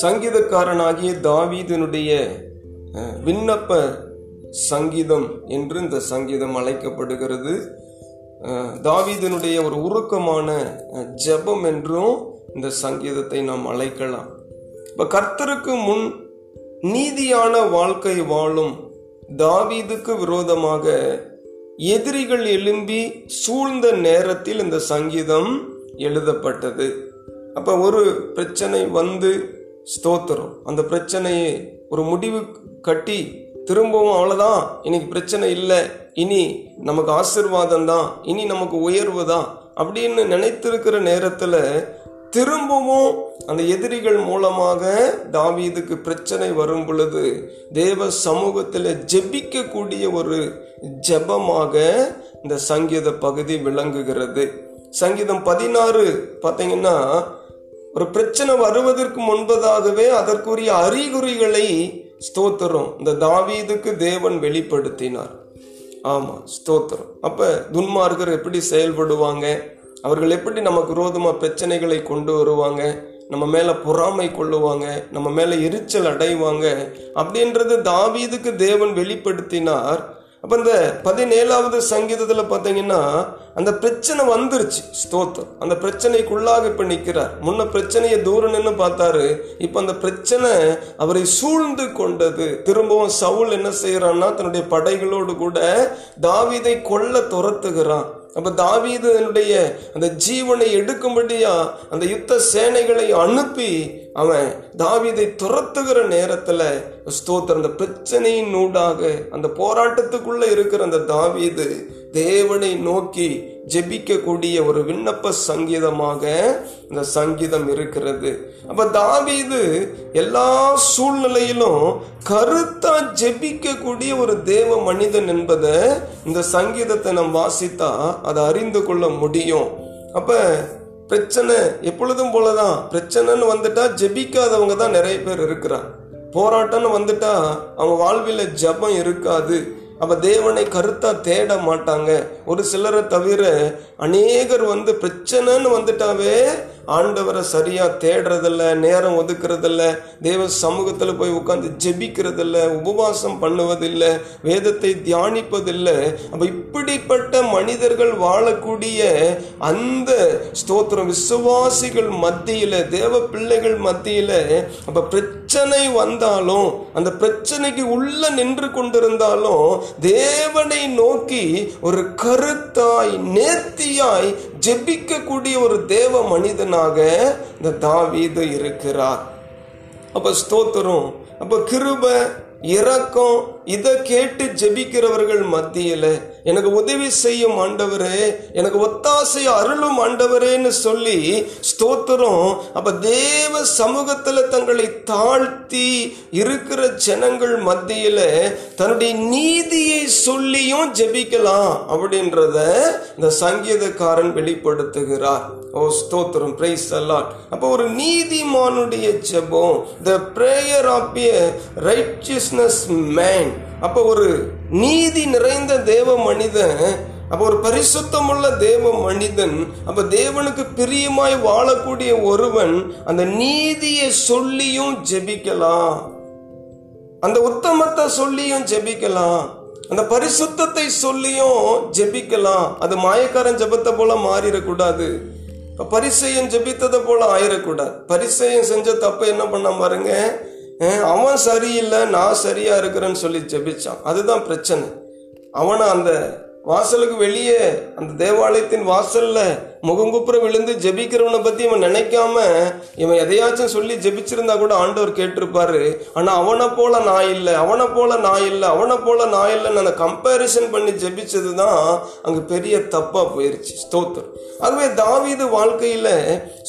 சங்கீதக்காரனாகிய தாவீதனுடைய அஹ், விண்ணப்ப சங்கீதம் என்று இந்த சங்கீதம் அழைக்கப்படுகிறது. அஹ், தாவீதனுடைய ஒரு உருக்கமான ஜெபம் என்றும் இந்த சங்கீதத்தை நாம் அழைக்கலாம். இப்ப கர்த்தருக்கு முன் நீதியான வாழ்க்கை வாழும் தாவீதுக்கு விரோதமாக எதிரிகள் எழும்பி சூழ்ந்த நேரத்தில் இந்த சங்கீதம் எழுதப்பட்டது. அப்ப ஒரு பிரச்சனை வந்து ஸ்தோத்திரம். அந்த பிரச்சனையை ஒரு முடிவு கட்டி திரும்பவும் அவ்வளோதான் இன்னைக்கு பிரச்சனை இல்லை. இனி நமக்கு ஆசிர்வாதம் தான். இனி நமக்கு உயர்வு தான். அப்படின்னு நினைத்திருக்கிற நேரத்தில் திரும்பவும் அந்த எதிரிகள் மூலமாக தாவீதுக்கு பிரச்சனை வரும் பொழுது தேவ சமூகத்தில் ஜெபிக்கக்கூடிய ஒரு ஜெபமாக இந்த சங்கீத பகுதி விளங்குகிறது. சங்கீதம் பதினாறு பார்த்தீங்கன்னா ஒரு பிரச்சனை வருவதற்கு முன்பதாகவே அதற்குரிய அறிகுறிகளை ஸ்தோத்திரம். இந்த தாவீதுக்கு தேவன் வெளிப்படுத்தினார். ஆமாம் ஸ்தோத்திரம். அப்போ துன்மார்கர் எப்படி செயல்படுவாங்க? அவர்கள் எப்படி நமக்கு விரோதமாக பிரச்சனைகளை கொண்டு வருவாங்க? நம்ம மேலே பொறாமை கொள்ளுவாங்க? நம்ம மேலே எரிச்சல் அடைவாங்க? அப்படின்றது தாவீதுக்கு தேவன் வெளிப்படுத்தினார். அப்போ இந்த பதினேழாவது சங்கீதத்தில் பார்த்தீங்கன்னா அந்த பிரச்சனை வந்துருச்சு. ஸ்தோத்திரம். அந்த பிரச்சனைக்குள்ளாக இப்போ நிற்கிறார் முன்ன பிரச்சனையை தூரம் நின்று பார்த்தாரு. இப்போ அந்த பிரச்சனை அவரை சூழ்ந்து கொண்டது. திரும்பவும் சவுல் என்ன செய்கிறான்னா தன்னுடைய படைகளோடு கூட தாவீதை கொல்ல துரத்துகிறான். அப்போ தாவீதனுடைய அந்த ஜீவனை எடுக்கும்படியா அந்த யுத்த சேனைகளை அனுப்பி அவன் தாவீதை துரத்துகிற நேரத்துல ஸ்தோத்திர அந்த பிரச்சனையின் நூடாக அந்த போராட்டத்துக்குள்ள இருக்கிற அந்த தாவீது தேவனை நோக்கி ஜெபிக்கக்கூடிய ஒரு விண்ணப்ப சங்கீதமாக இந்த சங்கீதம் இருக்கிறது. அப்ப தாவீது எல்லா சூழ்நிலையிலும் கருத்தா ஜெபிக்கக்கூடிய ஒரு தேவ மனிதன் என்பதை இந்த சங்கீதத்தை நாம் வாசித்தா அதை அறிந்து கொள்ள முடியும். அப்ப பிரச்சனை எப்பொழுதும் போலதான். பிரச்சனைன்னு வந்துட்டா ஜெபிக்காதவங்க தான் நிறைய பேர் இருக்கிறாங்க. போராட்டம்னு வந்துட்டா அவங்க வாழ்வில் ஜெபம் இருக்காது. அப்போ தேவனை கருத்தாக தேட மாட்டாங்க. ஒரு சிலரை தவிர அநேகர் வந்து பிரச்சனைன்னு வந்துட்டாவே ஆண்டவரை சரியா தேடுறதில்ல நேரம் ஒதுக்குறதில்ல தேவ சமூகத்துல போய் உட்கார்ந்து ஜெபிக்கிறதில்ல உபவாசம் பண்ணுவதில்லை வேதத்தை தியானிப்பதில்லை அப்போ இப்படிப்பட்ட மனிதர்கள் வாழக்கூடிய அந்த ஸ்தோத்திரம் விசுவாசிகள் மத்தியில தேவ பிள்ளைகள் மத்தியில அப்போ பிரச்சனை வந்தாலும் அந்த பிரச்சனைக்கு உள்ள நின்று கொண்டிருந்தாலும் தேவனை நோக்கி ஒரு கருத்தாய் நேர்த்தியாய் ஜெபிக்கக்கூடிய ஒரு தேவ மனிதன் மனிதனாக இந்த தாவீது இருக்கிறார். அப்ப ஸ்தோத்திரம். அப்ப கிருப இரக்கம் இதை கேட்டு ஜெபிக்கிறவர்கள் மத்தியில எனக்கு உதவி செய்யும் ஆண்டவரே எனக்கு ஒத்தாசை அருளும் ஆண்டவரேன்னு சொல்லி ஸ்தோத்திரம். அப்ப தேவ சமூகத்துல தங்களை தாழ்த்தி இருக்கிற ஜனங்கள் மத்தியில தன்னுடைய நீதியை சொல்லியும் ஜெபிக்கலாம் அப்படின்றத இந்த சங்கீதக்காரன் வெளிப்படுத்துகிறார். ஓ ஸ்தோத்திரம். பிரைஸ் அல்லாட் அப்போ ஒரு நீதிமானுடைய ஜெபம் the prayer of a righteousness man அப்போ ஒரு நீதி நிறைந்த தேவ மனிதன் அப்போ ஒரு பரிசுத்தமுள்ள தேவ மனிதன் அப்போ தேவனுக்கு பிரியமாய் வாழக்கூடிய ஒருவன் அந்த நீதியை சொல்லியும் ஜெபிக்கலாம். அந்த உத்தமத்தை சொல்லியும் ஜெபிக்கலாம். அந்த பரிசுத்தத்தை சொல்லியும் ஜெபிக்கலாம். அது மாயக்காரன் ஜெபத்தை போல மாறிடக்கூடாது. இப்ப பரிசையன் ஜெபித்ததை போல ஆயிடக்கூடாது பரிசையன் செஞ்ச தப்பை என்ன பண்ண பாருங்க அவன் சரியில்லை நான் சரியா இருக்கிறேன்னு சொல்லி ஜெபிச்சான். அதுதான் பிரச்சனை. அவனை அந்த வாசலுக்கு வெளியே அந்த தேவாலயத்தின் வாசல்ல முகங்குப்புறம் விழுந்து ஜெபிக்கிறவனை பத்தி இவன் நினைக்காம இவன் எதையாச்சும் சொல்லி ஜெபிச்சிருந்தா கூட ஆண்டவர் கேட்டிருப்பாரு. ஆனா அவனை போல நான் இல்லை அவனை போல நான் இல்லை அவனை போல நான் இல்லைன்னு அந்த கம்பேரிசன் பண்ணி ஜெபிச்சதுதான் அங்க பெரிய தப்பா போயிருச்சு. ஸ்தோத்திரம். அதுவே தாவீது வாழ்க்கையில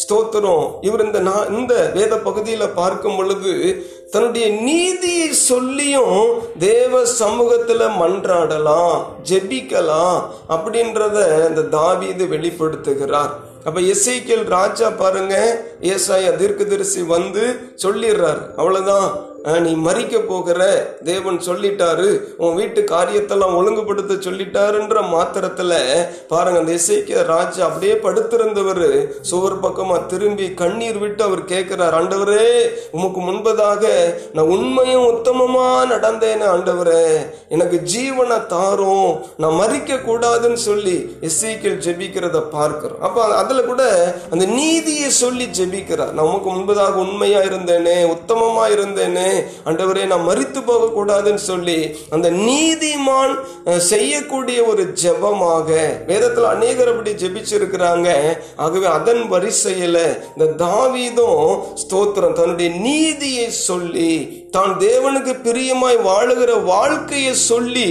ஸ்தோத்திரம். இவர் இந்த நான் இந்த வேத பகுதியில பார்க்கும் பொழுது தன்னுடைய நீதியை சொல்லியும் தேவ சமூகத்தில் மன்றாடலாம் ஜெபிக்கலாம் அப்படின்றத இந்த தாவீது வெளிப்படுத்துகிறார். அப்ப எசேக்கியேல் ராஜா பாருங்க ஏசாயா தீர்க்கதரிசி வந்து சொல்லிடுறார். அவ்வளவுதான். நீ மறிக்க போகிற. தேவன் சொல்லிட்டாரு. உன் வீட்டு காரியத்தெல்லாம் ஒழுங்குபடுத்த சொல்லிட்டாருன்ற மாத்திரத்தில் பாருங்க அந்த இசைக்க ராஜா அப்படியே படுத்திருந்தவர். சுவர் பக்கமாக திரும்பி கண்ணீர் விட்டு அவர் கேட்கிறார் ஆண்டவரே உமக்கு முன்பதாக நான் உண்மையும் உத்தமமாக நடந்தேன்னு ஆண்டவரே. எனக்கு ஜீவனை தாரும். நான் மறிக்க கூடாதுன்னு சொல்லி எஸ்ஐக்கில் ஜெபிக்கிறத பார்க்கிறோம். அப்போ அதில் கூட அந்த நீதியை சொல்லி ஜெபிக்கிறார். நான் உமக்கு முன்பதாக உண்மையாக இருந்தேனே உத்தமமாக இருந்தேனே அண்டவரே நான் மறித்து போகக்கூடாதுன்னு சொல்லி அந்த நீதிமான் செய்யக்கூடிய ஒரு ஜெபமாக வேதத்துல அநேகர் அப்படி ஜெபிச்சிருக்கிறாங்க. ஆகவே அதன் வரிசையில இந்த தாவீதும் ஸ்தோத்திரம் தன்னுடைய நீதியை சொல்லி தான் தேவனுக்கு பிரியமாய் வாழுகிற வாழ்க்கையை சொல்லி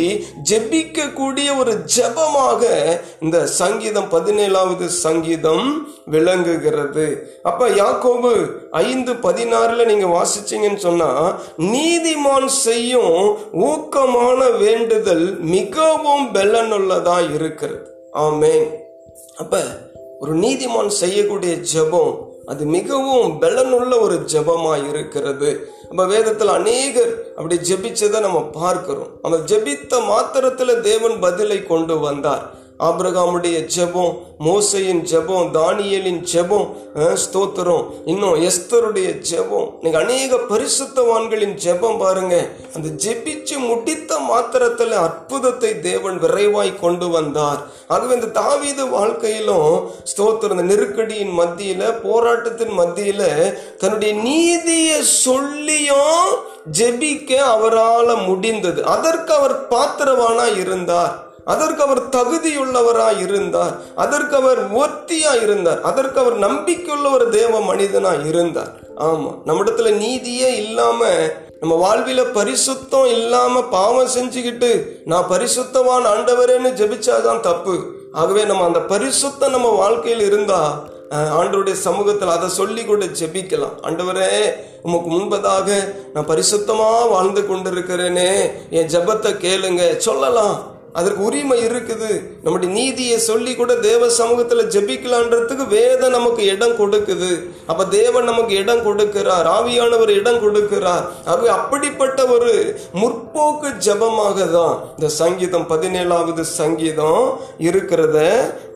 ஜெபிக்கக்கூடிய ஒரு ஜெபமாக இந்த சங்கீதம் பதினேழாவது சங்கீதம் விளங்குகிறது. அப்ப யாக்கோபு ஐந்து பதினாறுல நீங்க வாசிச்சீங்கன்னு சொன்னா நீதிமான் செய்யும் ஊக்கமான வேண்டுதல் மிகவும் பெலனுள்ளதா இருக்கிறது. ஆமேன். அப்ப ஒரு நீதிமான் செய்யக்கூடிய ஜெபம் அது மிகவும் பலனுள்ள ஒரு ஜபமாக இருக்கிறது நம்ம வேதத்தில் அநேகர் அப்படி ஜெபிச்சதை நம்ம பார்க்கிறோம். அந்த ஜெபித்த மாத்திரத்தில் தேவன் பதிலை கொண்டு வந்தார். ஆபிரகாமுடைய ஜெபம் மோசையின் ஜெபம் தானியலின் ஜெபம் ஸ்தோத்திரம். இன்னும் எஸ்தருடைய ஜெபம். இன்னைக்கு அநேக பரிசுத்தவான்களின் ஜெபம் பாருங்க. அந்த ஜெபிச்சு முடித்த மாத்திரத்துல அற்புதத்தை தேவன் விரைவாய் கொண்டு வந்தார். ஆகவே இந்த தாவீது வாழ்க்கையிலும் ஸ்தோத்திரம். இந்த நெருக்கடியின் மத்தியில போராட்டத்தின் மத்தியில தன்னுடைய நீதியை சொல்லியும் ஜெபிக்க அவரால் முடிந்தது. அதற்கு அவர் பாத்திரவானா இருந்தார். அதற்கு அவர் தகுதியுள்ளவராய் இருந்தார். அதற்கு அவர் ஒத்தியா இருந்தார். அதற்கு அவர் நம்பிக்கையுள்ள ஒரு தேவ மனிதனா இருந்தார். ஆமா நம்மிடத்துல நீதியே இல்லாம நம்ம வாழ்வில பரிசுத்தம் இல்லாம பாவம் செஞ்சுக்கிட்டு நான் பரிசுத்தவான் ஆண்டவரேன்னு ஜெபிச்சாதான் தப்பு. ஆகவே நம்ம அந்த பரிசுத்தம் நம்ம வாழ்க்கையில் இருந்தா அஹ், ஆண்டவருடைய சமூகத்தில் அதை சொல்லி கூட ஜெபிக்கலாம். ஆண்டவரே உமக்கு முன்பதாக நான் பரிசுத்தமா வாழ்ந்து கொண்டிருக்கிறேனே என் ஜெபத்தை கேளுங்க. சொல்லலாம். அதற்கு உரிமை இருக்குது. நம்முடைய நீதியை சொல்லி கூட தேவ சமூகத்தில் ஜெபிக்கலான்றதுக்கு வேதம் நமக்கு இடம் கொடுக்குது. அப்ப தேவன் நமக்கு இடம் கொடுக்கிறார். ஆவியானவர் இடம் கொடுக்கிறார். அது அப்படிப்பட்ட ஒரு முற்போக்கு ஜெபமாக தான் இந்த சங்கீதம் பதினேழாவது சங்கீதம் இருக்கிறத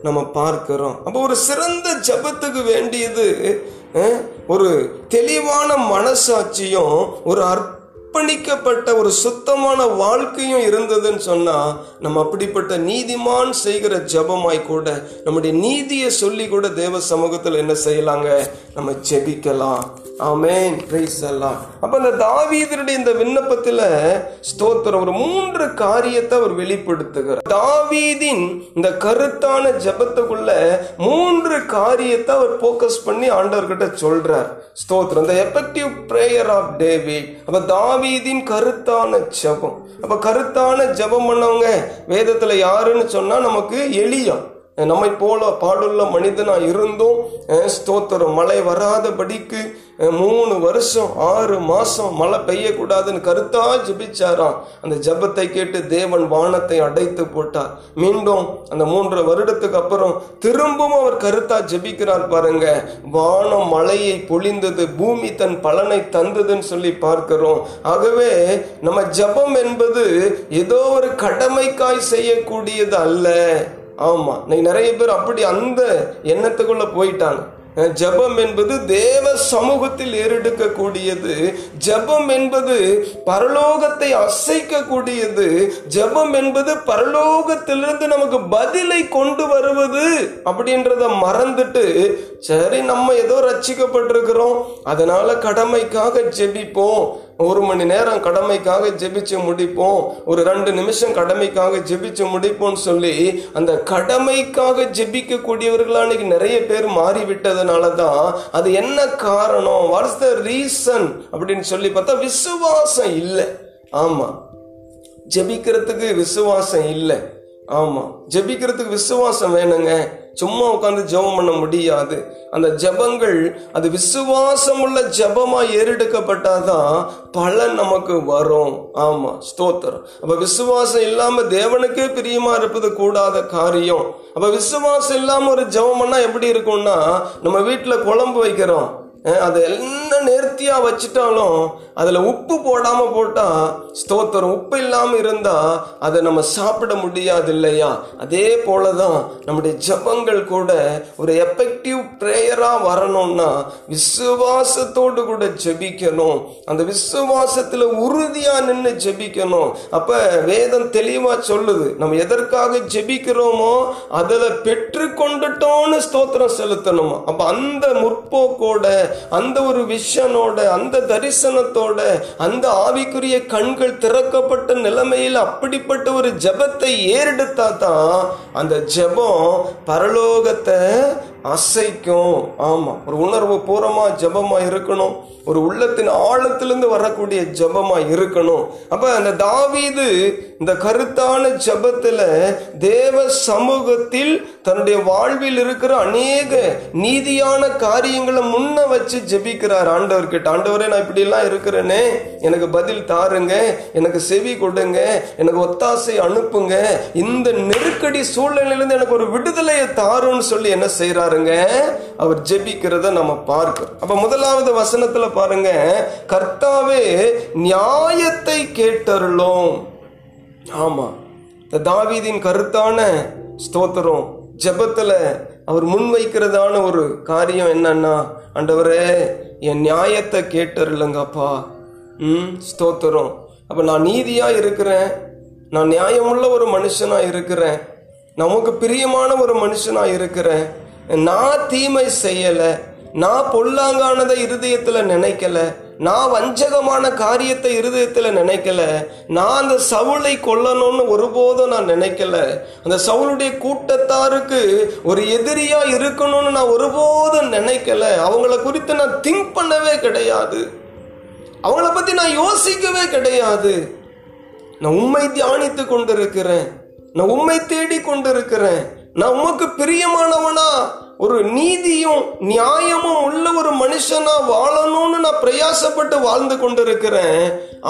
நம்ம பார்க்கிறோம். அப்போ ஒரு சிறந்த ஜெபத்துக்கு வேண்டியது ஒரு தெளிவான மனசாட்சியும் ஒரு அற்ப அர்ப்பணிக்கப்பட்ட ஒரு சுத்தமான வாழ்க்கையும் இருந்ததுன்னு சொன்னால் நம்ம அப்படிப்பட்ட நீதிமான் செய்கிற ஜெபமாய் கூட நம்முடைய நீதியை சொல்லி கூட தேவ சமூகத்தில் என்ன செய்யலாங்க? நம்ம ஜெபிக்கலாம். ஆமேன். பிரைஸ் எல்லாம் அப்போ இந்த தாவீதனுடைய இந்த விண்ணப்பத்தில் ஸ்தோத்திரம். ஒரு மூன்று காரியத்தை அவர் வெளிப்படுத்துகிறார். தாவீதின் இந்த கருத்தான ஜபத்துக்குள்ள மூன்று காரியத்தை அவர் போக்கஸ் பண்ணி ஆண்டவர்கிட்ட சொல்றார். ஸ்தோத்திரம். இந்த எஃபெக்டிவ் பிரேயர் ஆஃப் டேவிட் அப்போ தாவீதின் கருத்தான ஜெபம். அப்போ கருத்தான ஜெபம் பண்ணவங்க வேதத்தில் யாருன்னு சொன்னால் நமக்கு எளியம் நம்மை போல பாடுள்ள மனிதனாக இருந்தும் ஸ்தோத்திரம். மழை வராதபடிக்கு மூணு வருஷம் ஆறு மாசம் மழை பெய்யக்கூடாதுன்னு கருத்தா ஜெபிச்சாராம். அந்த ஜெபத்தை கேட்டு தேவன் வானத்தை அடைத்து போட்டார். மீண்டும் அந்த மூன்று வருடத்துக்கு அப்புறம் திரும்பவும் அவர் கருத்தா ஜெபிக்கிறார் பாருங்க. வானம் மழையை பொழிந்தது பூமி தன் பலனை தந்ததுன்னு சொல்லி பார்க்கிறோம். ஆகவே நம்ம ஜெபம் என்பது ஏதோ ஒரு கடமைக்காய் செய்யக்கூடியது அல்ல. ஆமாம் இன்னைக்கு நிறைய பேர் அப்படி அந்த எண்ணத்துக்குள்ளே போயிட்டாங்க. ஜபம் ஜெபம் என்பது தேவ சமூகத்தில் ஏறெடுக்கக்கூடியது. ஜெபம் என்பது பரலோகத்தை அசைக்கக்கூடியது. ஜெபம் என்பது பரலோகத்திலிருந்து நமக்கு பதிலை கொண்டு வருவது அப்படின்றத மறந்துட்டு சரி நம்ம ஏதோ ரட்சிக்கப்பட்டிருக்கிறோம். அதனால கடமைக்காக ஜெபிப்போம். ஒரு மணி நேரம் கடமைக்காக ஜெபிச்சு முடிப்போம். ஒரு ரெண்டு நிமிஷம் கடமைக்காக ஜெபிச்சு முடிப்போம்னு சொல்லி அந்த கடமைக்காக ஜெபிக்கக்கூடியவர்களா இன்னைக்கு நிறைய பேர் மாறிவிட்டதுனால தான் அது என்ன காரணம்? வாட்ஸ் த ரீசன் அப்படின்னு சொல்லி பார்த்தா விசுவாசம் இல்லை. ஆமா. ஜெபிக்கிறதுக்கு விசுவாசம் இல்லை. ஆமா. ஜெபிக்கிறதுக்கு விசுவாசம் வேணுங்க. சும்மா உட்காந்து ஜெபம் பண்ண முடியாது. அந்த ஜெபங்கள் அது விசுவாசம் உள்ள ஜபமா ஏறெடுக்கப்பட்டாதான் பலன் நமக்கு வரும். ஆமா ஸ்தோத்திரம். அப்ப விசுவாசம் இல்லாம தேவனுக்கே பிரியமா இருப்பது கூடாத காரியம். அப்ப விசுவாசம் இல்லாம ஒரு ஜெபம் எப்படி இருக்கும்னா நம்ம வீட்டுல குழம்பு வைக்கிறோம். அதை எல்லாம் நேர்த்தியா வச்சுட்டாலும் அதில் உப்பு போடாமல் போட்டால் ஸ்தோத்திரம். உப்பு இல்லாமல் இருந்தால் அதை நம்ம சாப்பிட முடியாது இல்லையா அதே போல தான் நம்முடைய ஜெபங்கள் கூட ஒரு எஃபெக்டிவ் ப்ரேயராக வரணும்னா விசுவாசத்தோடு கூட ஜெபிக்கணும். அந்த விசுவாசத்தில் உறுதியாக நின்று ஜெபிக்கணும். அப்போ வேதம் தெளிவாக சொல்லுது நம்ம எதற்காக ஜெபிக்கிறோமோ அதில் பெற்றுக்கொண்டுட்டோன்னு ஸ்தோத்திரம் செலுத்தணுமா? அப்போ அந்த முற்போக்கோட அந்த ஒரு விஷனோட அந்த தரிசனத்தோட அந்த ஆவிக்குரிய கண்கள் திறக்கப்பட்ட நிலைமையில் அப்படிப்பட்ட ஒரு ஜெபத்தை ஏறெடுத்தா தான் அந்த ஜெபம் பரலோகத்தை அசைக்கும். ஆமா. ஒரு உணர்வு பூரமா ஜெபமா இருக்கணும். ஒரு உள்ளத்தின் ஆழத்திலிருந்து வரக்கூடிய ஜெபமா இருக்கணும். அப்ப அந்த தாவீது இந்த கருத்தான ஜெபத்துல தேவ சமூகத்தில் தன்னுடைய வாழ்வில் இருக்கிற அநேக நீதியான காரியங்களை முன்ன வச்சு ஜெபிக்கிறார் ஆண்டவர் கிட்ட ஆண்டவரே நான் இப்படி எல்லாம் இருக்கிறேனே. எனக்கு பதில் தாருங்க. எனக்கு செவி கொடுங்க. எனக்கு ஒத்தாசை அனுப்புங்க. இந்த நெருக்கடி சூழ்நிலையிலிருந்து எனக்கு ஒரு விடுதலையை தாருன்னு சொல்லி என்ன செய்யறாருங்க அவர் ஜெபிக்கிறத நம்ம பார்க்கிறோம். அப்ப முதலாவது வசனத்துல பாருங்க கர்த்தாவே நியாயத்தை கேட்டருளோம். ஆமா. இந்த தாவீதின் கருத்தான ஸ்தோத்திரம் ஜெபத்துல அவர் முன்வைக்கிறதான ஒரு காரியம் என்னன்னா ஆண்டவரே என் நியாயத்தை கேட்டருளுங்கப்பா. ம் ஸ்தோத்திரம். அப்ப நான் நீதியா இருக்கிறேன். நான் நியாயமுள்ள ஒரு மனுஷனா இருக்கிறேன். நமக்கு பிரியமான ஒரு மனுஷனாக இருக்கிறேன். நான் தீமை செய்யலை. நான் பொல்லாங்கானதை இருதயத்தில் நினைக்கல. நான் வஞ்சகமான காரியத்தை இருதயத்தில் நினைக்கல. நான் அந்த சவுளை கொல்லணும்னு ஒருபோதும் நான் நினைக்கல. அந்த சவுளுடைய கூட்டத்தாருக்கு ஒரு எதிரியா இருக்கணும்னு நான் ஒருபோதும் நினைக்கல. அவங்கள குறித்து நான் திங்க் பண்ணவே கிடையாது. அவங்கள பத்தி நான் யோசிக்கவே கிடையாது. நான் உண்மை தியானித்து கொண்டிருக்கிறேன். நான் உண்மை தேடி கொண்டிருக்கிறேன். நான் உமக்கு பிரியமானவனா ஒரு நீதியும் நியாயமும் உள்ள ஒரு மனுஷனா வாழணும்னு நான் பிரயாசப்பட்டு வாழ்ந்து கொண்டிருக்கிறேன்.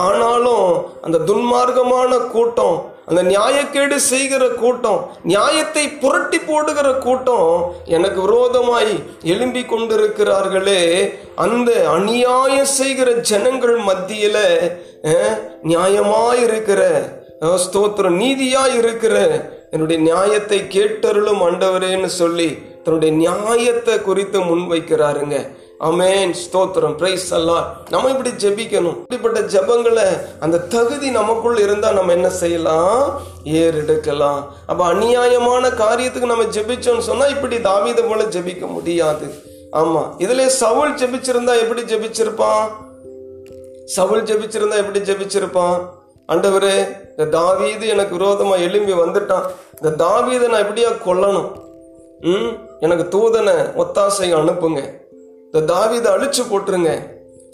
ஆனாலும் அந்த துன்மார்க்கமான கூட்டம் அந்த நியாயக்கேடு செய்கிற கூட்டம் நியாயத்தை புரட்டி போடுகிற கூட்டம் எனக்கு விரோதமாய் எழும்பி கொண்டிருக்கிறார்களே. அந்த அநியாயம் செய்கிற ஜனங்கள் மத்தியில நியாயமாயிருக்கிற இருக்கிற ஸ்தோத்திரம். நீதியா இருக்கிற என்னுடைய நியாயத்தை கேட்டருளும் ஆண்டவரேன்னு சொல்லி தன்னுடைய நியாயத்தை குறித்து முன்வைக்கிறாருங்க. அமேன் ஸ்தோத்திரம். பிரைஸ் எல்லாம் நம்ம இப்படி ஜெபிக்கணும். இப்படிப்பட்ட ஜெபங்களை அந்த தகுதி நமக்குள் இருந்தா நம்ம என்ன செய்யலாம்? ஏறெடுக்கலாம். அப்ப அநியாயமான காரியத்துக்கு நம்ம ஜெபிச்சோம்னு சொன்னா இப்படி தாவித போல ஜெபிக்க முடியாது. ஆமா. இதுல சவுல் ஜெபிச்சிருந்தா எப்படி ஜெபிச்சிருப்பான்? சவுல் ஜெபிச்சிருந்தா எப்படி ஜெபிச்சிருப்பான்? ஆண்டவரே இந்த தாவீது எனக்கு விரோதமாக எழும்பி வந்துட்டான். இந்த தாவீதை நான் எப்படியா கொல்லணும்? ம்? எனக்கு தூதனை ஒத்தாசை அனுப்புங்க. இந்த தாவீதை அழிச்சு போட்டுருங்க.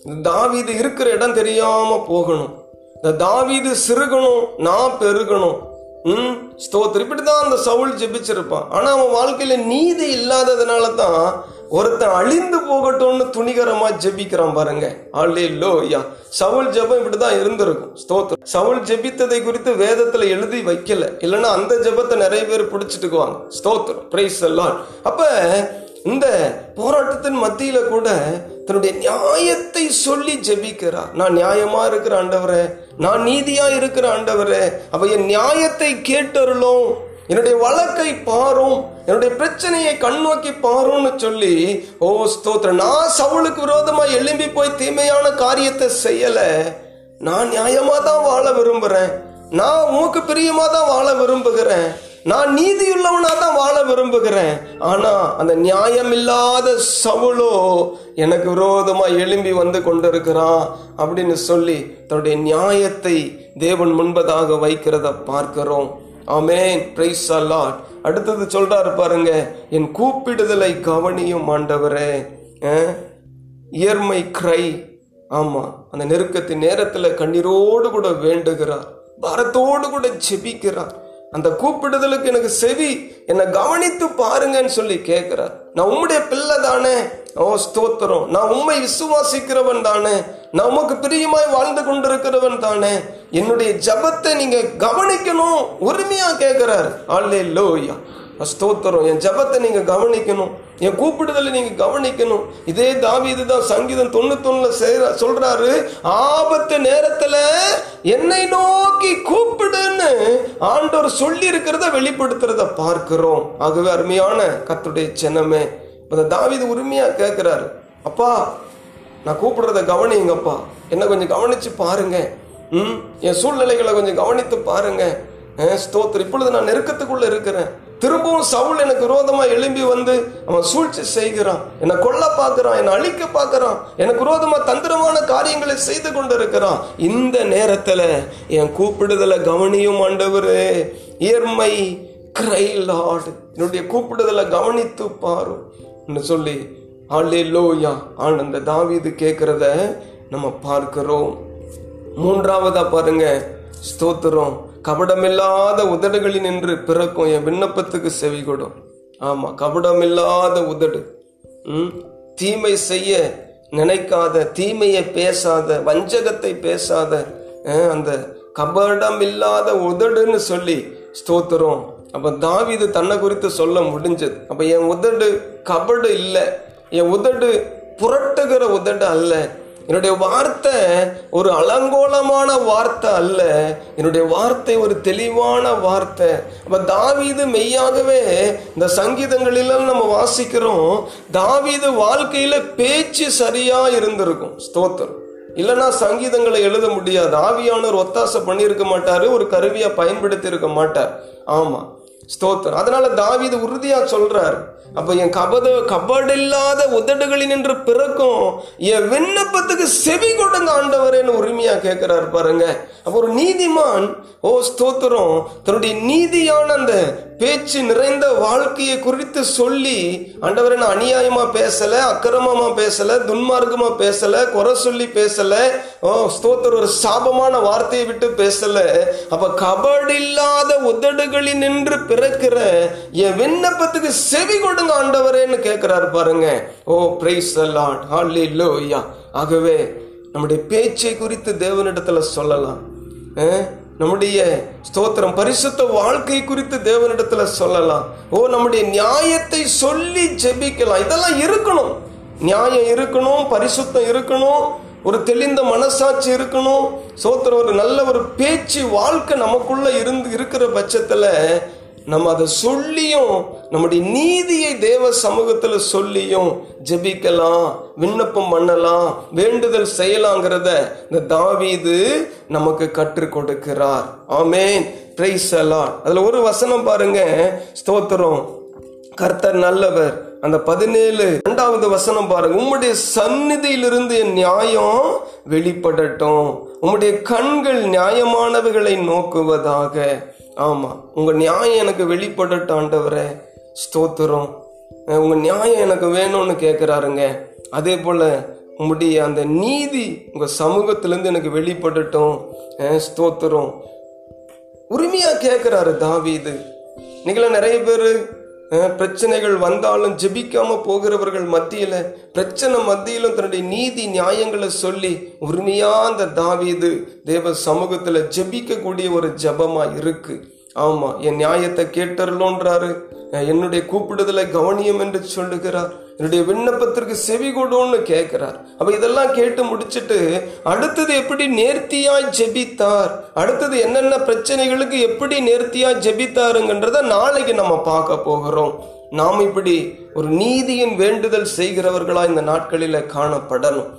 இந்த தாவீது இருக்கிற இடம் தெரியாமல் போகணும். இந்த தாவீது சிறுகணும் நான் பெருகணும். ம்? ஸ்தோத்திரம். இப்படிதான் அந்த சவுல் ஜெபிச்சிருப்பான். ஆனால் அவன் வாழ்க்கையில் நீதி இல்லாததுனால தான் ஒருத்தன் அழிந்து போகட்டும்னு துணிகரமா ஜெபிக்கிறான் பாருங்க. ஆளே லோ ஐயா சவுல் ஜெபம் இப்படிதான் இருந்திருக்கும். ஸ்தோத்திரம். சவுல் ஜெபித்ததை குறித்து வேதத்துல எழுதி வைக்கல. இல்லைன்னா அந்த ஜெபத்தை நிறைய பேர் பிடிச்சிட்டுக்குவாங்க. ஸ்தோத்திரம். பிரைஸ் எல்லாம் அப்ப இந்த போராட்டத்தின் மத்தியில கூட தன்னுடைய நியாயத்தை சொல்லி ஜெபிக்கிறார் நான் நியாயமா இருக்கிற ஆண்டவரே நான் நீதியா இருக்கிற ஆண்டவரே அவ என் நியாயத்தை கேட்டருளும். என்னுடைய வழக்கை பாரும் என்னுடைய பிரச்சனையை கண்ணோக்கி பாரும்னு சொல்லி ஓ ஸ்தோத்திர நான் சவுளுக்கு விரோதமா எழும்பி போய் தீமையான காரியத்தை செய்யல. நான் நியாயமா தான் வாழ விரும்புறேன். நான் உமக்கு பிரியமா தான் வாழ விரும்புகிறேன். நான் நீதியுள்ளவனா தான் வாழ விரும்புகிறேன். ஆனா அந்த நியாயம் இல்லாத சவுளோ எனக்கு விரோதமா எழும்பி வந்து கொண்டிருக்கிறான் அப்படின்னு சொல்லி தன்னுடைய நியாயத்தை தேவன் முன்பதாக வைக்கிறத பார்க்கிறோம். ஆமேன். பிரைஸ் அல்லாட் அடுத்தது சொல்றாரு பாருங்க. என் கூப்பிடுதலை கவனியும் ஆண்டவரே. அஹ், இயர்மை கிரை. ஆமா அந்த நெருக்கத்தின் நேரத்துல கண்ணீரோடு கூட வேண்டுகிறார் பாரத்தோடு கூட செபிக்கிறார் அந்த கூப்பிடுதலுக்கு எனக்கு செவி. என்னை கவனித்து பாருங்கன்னு சொல்லி கேட்கிறார் நான் உம்முடைய பிள்ளை தானே. ஓ ஸ்தோத்திரம். நான் உண்மை விசுவாசிக்கிறவன் தானே. நான் உமக்கு பிரியமாய் வாழ்ந்து கொண்டிருக்கிறவன் தானே. என்னுடைய ஜபத்தை நீங்க கவனிக்கணும். உரிமையா கேட்கிறார் ஆல்லே லோயா ஸ்தோத்திரம். என் ஜெபத்தை நீங்க கவனிக்கணும். என் கூப்பிடுதலை நீங்க கவனிக்கணும். இதே தாவி இதுதான் சங்கீதம் தொண்ணூத்தொன்னுல செய்யற சொல்றாரு ஆபத்து நேரத்துல என்னை நோக்கி கூப்பிடுன்னு ஆண்டவர் சொல்லி இருக்கிறத வெளிப்படுத்துறத பார்க்கிறோம். ஆகவே அருமையான கத்துடைய இப்போ இந்த தாவீது உரிமையாக கேட்குறாரு அப்பா நான் கூப்பிடுறத கவனிங்கப்பா. என்னை கொஞ்சம் கவனித்து பாருங்க. ம்? என் சூழ்நிலைகளை கொஞ்சம் கவனித்து பாருங்க. அஹ், ஸ்தோத்திரம். இப்பொழுது நான் நெருக்கத்துக்குள்ளே இருக்கிறேன். திரும்பவும் சவுல் எனக்கு விரோதமாக எழும்பி வந்து அவன் சூழ்ச்சி செய்கிறான். என்னை கொல்ல பார்க்குறான். என்னை அழிக்க பார்க்கறான். எனக்கு விரோதமாக தந்திரமான காரியங்களை செய்து கொண்டு இருக்கிறான் இந்த நேரத்தில் என் கூப்பிடுதலை கவனியும் ஆண்டவர். இயர்மை கிரை என்னுடைய கூப்பிடுதலை கவனித்து பாரும். சொல்லி ஆலே லோயா ஆனந்த தாவீது கேட்குறத நம்ம பார்க்கிறோம். மூன்றாவதா பாருங்க ஸ்தோத்திரம். கபடமில்லாத உதடுகளின் நின்று பிறக்கும் என் விண்ணப்பத்துக்கு செவி கொடும் ஆமா கபடமில்லாத உதடு. ம் தீமை செய்ய நினைக்காத தீமையை பேசாத வஞ்சகத்தை பேசாத அந்த கபடம் இல்லாத உதடுன்னு சொல்லி ஸ்தோத்திரம். அப்போ தாவீது தன்னை குறித்து சொல்ல முடிஞ்சது. அப்போ என் உதடு கபடு இல்லை. என் உதடு புரட்டுகிற உதடு அல்ல. என்னுடைய வார்த்தை ஒரு அலங்கோலமான வார்த்தை அல்ல. என்னுடைய வார்த்தை ஒரு தெளிவான வார்த்தை. அப்போ தாவீது மெய்யாகவே இந்த சங்கீதங்களிலாம் நம்ம வாசிக்கிறோம் தாவீது வாழ்க்கையில் பேச்சு சரியாக இருந்திருக்கும். ஸ்தோத்திரம். இல்லைன்னா சங்கீதங்களை எழுத முடியாது. ஆவியானவர் ஒத்தாசை பண்ணியிருக்க மாட்டார் ஒரு கருவியாக பயன்படுத்தி இருக்க மாட்டார். ஆமாம் ஸ்தோத்திரம். அதனால தாவீது உறுதியா சொல்றார். அப்போ என் கபத கபடில்லாத உதடுகளின் நின்று பிறக்கும். என் விண்ணப்பத்துக்கு செவி கொடுங்க ஆண்டவரேன்னு உரிமையா கேட்குறாரு பாருங்க. அப்போ ஒரு நீதிமான் ஓ ஸ்தோத்திரம் தன்னுடைய நீதியான அந்த பேச்சு நிறைந்த வாழ்க்கையை குறித்து சொல்லி ஆண்டவரே நான் அநியாயமா பேசல அக்கிரமமா பேசலை துன்மார்க்கமா பேசல குறை சொல்லி பேசலை ஓ ஸ்தோத்திரம் ஒரு சாபமான வார்த்தையை விட்டு பேசல. அப்ப கபடில்லாத உதடுகளின் நின்று பிறக்கிற என் விண்ணப்பத்துக்கு செவி கொடுங்க ஆண்டவரேன்னு கேட்குறாரு பாருங்க. ஓ பிரைஸ் லார்ட் ஹalleluya ஆகவே நம்முடைய பேச்சை குறித்து தேவனிடத்துல சொல்லலாம். நம்முடைய ஸ்தோத்திரம் பரிசுத்த வாழ்க்கை குறித்து தேவனிடத்துல சொல்லலாம். ஓ நம்முடைய நியாயத்தை சொல்லி ஜெபிக்கலாம். இதெல்லாம் இருக்கணும். நியாயம் இருக்கணும் பரிசுத்தம் இருக்கணும் ஒரு தெளிந்த மனசாட்சி இருக்கணும். சோத்திரம் ஒரு நல்ல ஒரு பேச்சு வாழ்க்கை நமக்குள்ள இருந்து இருக்கிற பட்சத்துல நம்ம அதை சொல்லியும் நம்முடைய நீதியை தேவ சமூகத்தில் சொல்லியும் ஜெபிக்கலாம் விண்ணப்பம் பண்ணலாம் வேண்டுதல் செய்யலாங்கிறத இந்த தாவீது நமக்கு கற்றுக் கொடுக்கிறார். ஆமேன். பிரைஸ் அதுல ஒரு வசனம் பாருங்க. ஸ்தோத்திரம். கர்த்தர் நல்லவர். அந்த பதினேழு இரண்டாவது வசனம் பாருங்க. உம்முடைய சந்நிதியிலிருந்து என் நியாயம் வெளிப்படட்டும். உம்முடைய கண்கள் நியாயமானவைகளை நோக்குவதாக. ஆமாம் உங்கள் நியாயம் எனக்கு வெளிப்படட்டும் ஆண்டவரே. ஸ்தோத்திரம். உங்கள் நியாயம் எனக்கு வேணும்னு கேட்குறாருங்க அதே போல் உங்களுடைய அந்த நீதி உங்கள் சமூகத்திலேருந்து எனக்கு வெளிப்படட்டும். ஸ்தோத்திரம். உரிமையாக கேட்குறாரு தாவி இது நீங்களே நிறைய பேர் பிரச்சனைகள் வந்தாலும் ஜெபிக்காம போகிறவர்கள் மத்தியில பிரச்சனை மத்தியிலும் தன்னுடைய நீதி நியாயங்களை சொல்லி உரிமையா அந்த தாவீது தேவ சமூகத்துல ஜெபிக்கக்கூடிய ஒரு ஜெபமா இருக்கு. ஆமா என் நியாயத்தை கேட்டருளோன்றாரு. என்னுடைய கூப்பிடுதலை கவனியம் என்று சொல்லுகிறார். என்னுடைய விண்ணப்பத்திற்கு செவி கொடுன்னு கேட்கிறார். அப்ப இதெல்லாம் கேட்டு முடிச்சிட்டு அடுத்தது எப்படி நேர்த்தியாய் ஜெபித்தார்? அடுத்தது என்னென்ன பிரச்சனைகளுக்கு எப்படி நேர்த்தியாய் ஜெபித்தாருங்கன்றத நாளைக்கு நம்ம பார்க்க போகிறோம். நாம் இப்படி ஒரு நீதியின் வேண்டுதல் செய்கிறவர்களா இந்த நாட்களில காணப்படணும்.